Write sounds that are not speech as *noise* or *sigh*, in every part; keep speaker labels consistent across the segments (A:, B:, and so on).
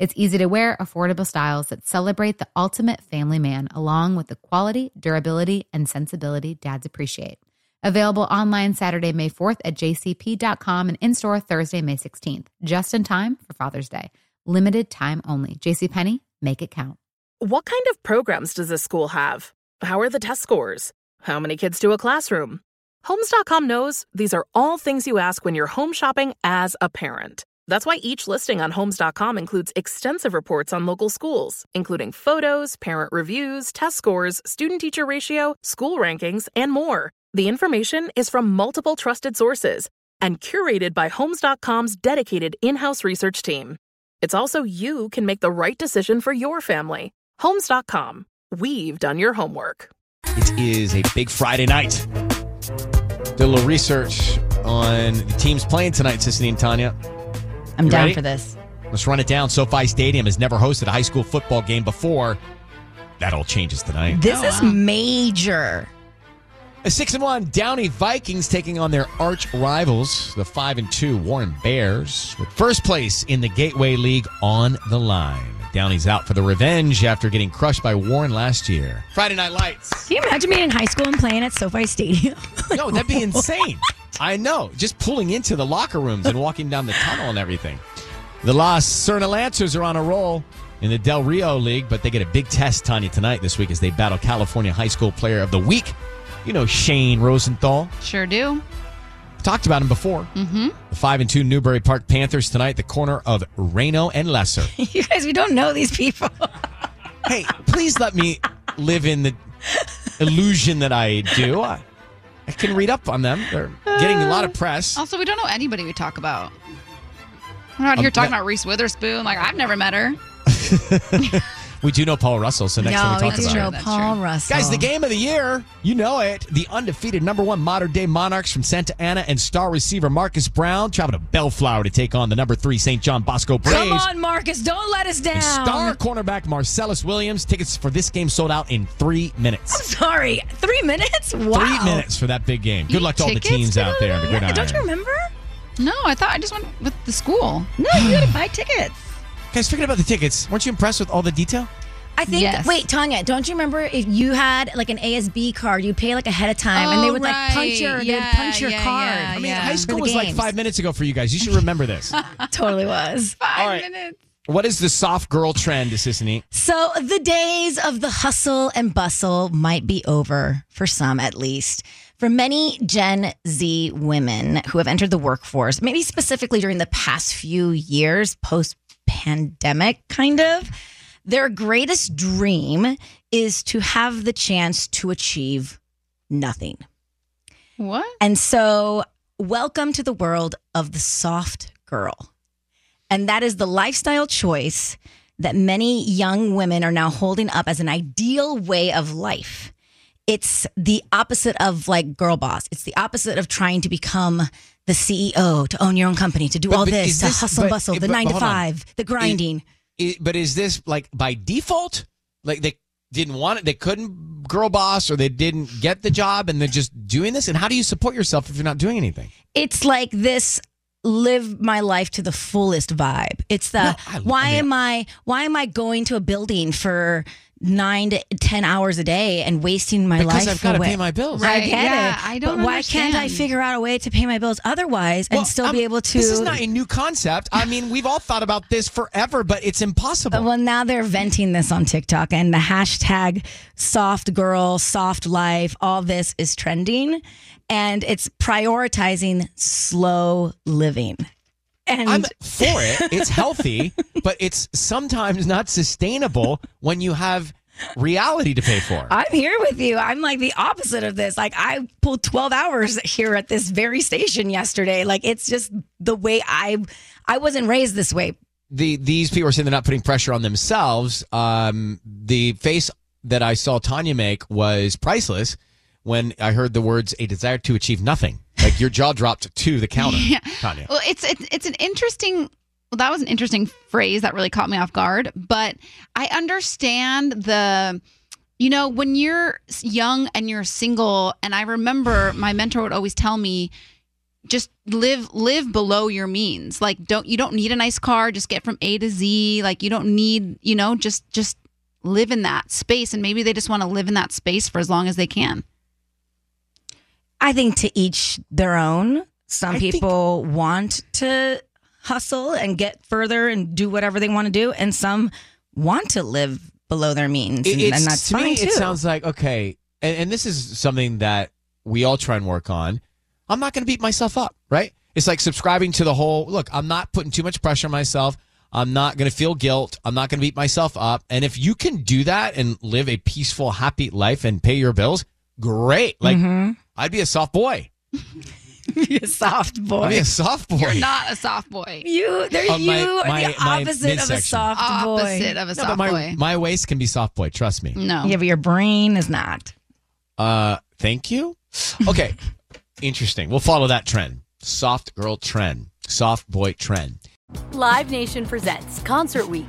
A: It's easy to wear, affordable styles that celebrate the ultimate family man, along with the quality, durability, and sensibility dads appreciate. Available online Saturday, May 4th at jcp.com and in store Thursday, May 16th, just in time for Father's Day. Limited time only. JCPenney, make it count.
B: What kind of programs does this school have? How are the test scores? How many kids do a classroom? Homes.com knows these are all things you ask when you're home shopping as a parent. That's why each listing on Homes.com includes extensive reports on local schools, including photos, parent reviews, test scores, student teacher ratio, school rankings, and more. The information is from multiple trusted sources and curated by Homes.com's dedicated in house research team. It's also you can make the right decision for your family. Homes.com. We've done your homework.
C: It is a big Friday night. Did a little research on the teams playing tonight, Sisanie and Tanya.
D: I'm
C: You
D: down
C: ready?
D: for this.
C: Let's run it down. SoFi Stadium has never hosted a high school football game before. That all changes tonight.
D: This oh, is major.
C: A six and one Downey Vikings taking on their arch rivals, the five and two Warren Bears, with first place in the Gateway League on the line. Downey's out for the revenge after getting crushed by Warren last year. Friday Night Lights.
D: Can you imagine being in high school and playing at SoFi Stadium? *laughs*
C: No, that'd be insane. I know. Just pulling into the locker rooms and walking down the tunnel and everything. The La Serna Lancers are on a roll in the Del Rio League, but they get a big test, Tanya, tonight this week as they battle California High School Player of the Week. You know Shane Rosenthal.
E: Sure do.
C: Talked about him before. Mm-hmm. The five and two Newbury Park Panthers tonight, the corner of Reno and Lesser. *laughs*
D: you guys, we don't know these people.
C: hey, please let me live in the illusion that I do. I, I can read up on them. They're getting a lot of press.
E: Also, we don't know anybody we talk about. We're not
C: Um,
E: here talking
C: that-
E: about Reese Witherspoon. Like I've never met her. *laughs*
C: We do know Paul Russell, so next time we talk
E: that's
C: about
E: true.
C: it.
D: Paul. Russell.
C: Guys, the game of the year, you know it. The undefeated number one Mater Dei Monarchs from Santa Ana and star receiver Marcus Brown travel to Bellflower to take on the number three St. John Bosco Braves.
D: Come on, Marcus. Don't let us down.
C: And star cornerback Marcellus Williams. Tickets for this game sold out in three minutes.
D: I'm sorry. Three minutes? Wow.
C: Three minutes for that big game. Good
E: Eat
C: luck to all the teams out there. the
D: Yeah,
C: gridiron.
D: don't you remember?
E: No, I thought I just went with the school.
D: No, you gotta buy tickets.
C: Guys, forget about the tickets. Weren't you impressed with all the detail?
D: I think.
E: Yes.
D: Wait, Tanya, don't you remember if you had like an ASB card, you'd pay like ahead of time, and they
E: Oh,
D: would like punch
E: right.
D: your, they would
E: Yeah,
D: punch your
E: yeah,
D: card.
E: yeah,
C: I mean,
E: yeah.
C: high school
D: the
C: was like five minutes ago for you guys. You should remember this. *laughs*
D: Totally was. *laughs*
E: Five
C: right.
E: minutes.
C: what is the soft girl trend, Sisanie?
D: So the days of the hustle and bustle might be over, for some at least. For many Gen Z women who have entered the workforce, maybe specifically during the past few years, post pandemic, kind of, their greatest dream is to have the chance to achieve nothing.
E: What?
D: And so, welcome to the world of the soft girl. And that is the lifestyle choice that many young women are now holding up as an ideal way of life. It's the opposite of like girl boss. It's the opposite of trying to become the CEO, to own your own company, to do
C: But-
D: all
C: but
D: this, to
C: this-
D: hustle and
C: but-
D: bustle, the nine to
C: hold on.
D: five, the grinding.
C: But is this like by default? Like they didn't want it, they couldn't girl boss, or they didn't get the job, and they're just doing this. And how do you support yourself if you're not doing anything?
D: It's like this live my life to the fullest vibe. It's the
C: No, I-
D: why
C: I mean-
D: am I why am I going to a building for nine to ten hours a day and wasting my
C: Because
D: life?
C: Because I've got to pay my bills.
D: I get
E: yeah,
D: it.
E: I don't
D: But why can't I figure out a way to pay my bills otherwise and
C: Well,
D: still
C: I'm-
D: be um, able to?
C: This is not a new concept. I mean, we've all thought about this forever, but it's impossible.
D: Well, now they're venting this on TikTok, and the hashtag soft girl, soft life, all this is trending, and it's prioritizing slow living. And
C: I'm for it. It's *laughs* healthy, but it's sometimes not sustainable when you have reality to pay for.
D: I'm here with you. I'm like the opposite of this. Like I pulled 12 hours here at this very station yesterday. Like it's just the way I I wasn't raised this way.
C: the these people are saying they're not putting pressure on themselves. Um, the face that I saw Tanya make was priceless when I heard the words "a desire to achieve nothing." Like your jaw dropped to the counter, *laughs* Tanya.
E: Well, it's it's it's an interesting. Well, that was an interesting phrase that really caught me off guard. But I understand the, you know, when you're young and you're single, and I remember *sighs* my mentor would always tell me, just live live below your means. Like, don't you don't need a nice car. Just get from A to Z. Like, you don't need, you know, just just live in that space. And maybe they just want to live in that space for as long as they can.
D: I think to each their own. Some
C: I think-
D: people want to hustle and get further and do whatever they want to do, and some want to live below their means, and, and that's
C: to
D: fine
C: me,
D: too.
C: it sounds like okay, and, and this is something that we all try and work on. I'm not going to beat myself up, right? It's like subscribing to the whole look. I'm not putting too much pressure on myself. I'm not going to feel guilt. I'm not going to beat myself up. And if you can do that and live a peaceful, happy life and pay your bills, great. Like
D: Mm-hmm.
C: I'd be a soft boy. *laughs*
D: Be a soft boy.
C: I'd be a soft boy.
E: You're not a soft boy.
D: you, there,
C: Uh,
D: you
C: my-
D: are
C: my-
D: the opposite of a soft boy.
E: Opposite of a
C: No,
E: soft
C: but my
E: boy.
C: my waist can be soft boy. Trust me.
E: no.
D: Yeah, but your brain is not.
C: Uh, thank you. Okay, *laughs* interesting. We'll follow that trend. Soft girl trend. Soft boy trend.
F: Live Nation presents Concert Week.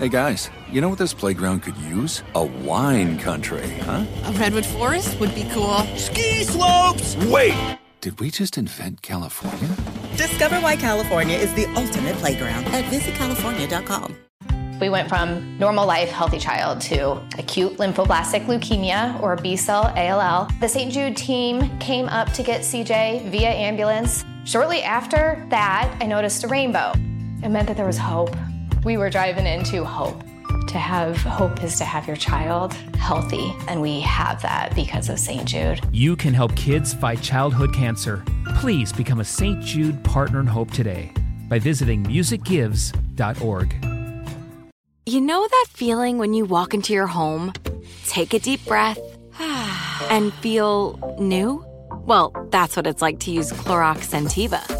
G: Hey guys, you know what this playground could use? A wine country, huh?
H: A redwood forest would be cool.
G: Ski slopes! Wait! Did we just invent California?
H: Discover why California is the ultimate playground at visitcalifornia.com.
I: We went from normal life, healthy child to acute lymphoblastic leukemia or B cell ALL. The St. Jude team came up to get CJ via ambulance. Shortly after that, I noticed a rainbow. It meant that there was hope. We were driving into hope. To have hope is to have your child healthy, and we have that because of St. Jude.
J: You can help kids fight childhood cancer. Please become a St. Jude Partner in Hope today by visiting musicgives.org.
F: You know that feeling when you walk into your home, take a deep breath, *sighs* and feel new? Well, that's what it's like to use Clorox Scentiva.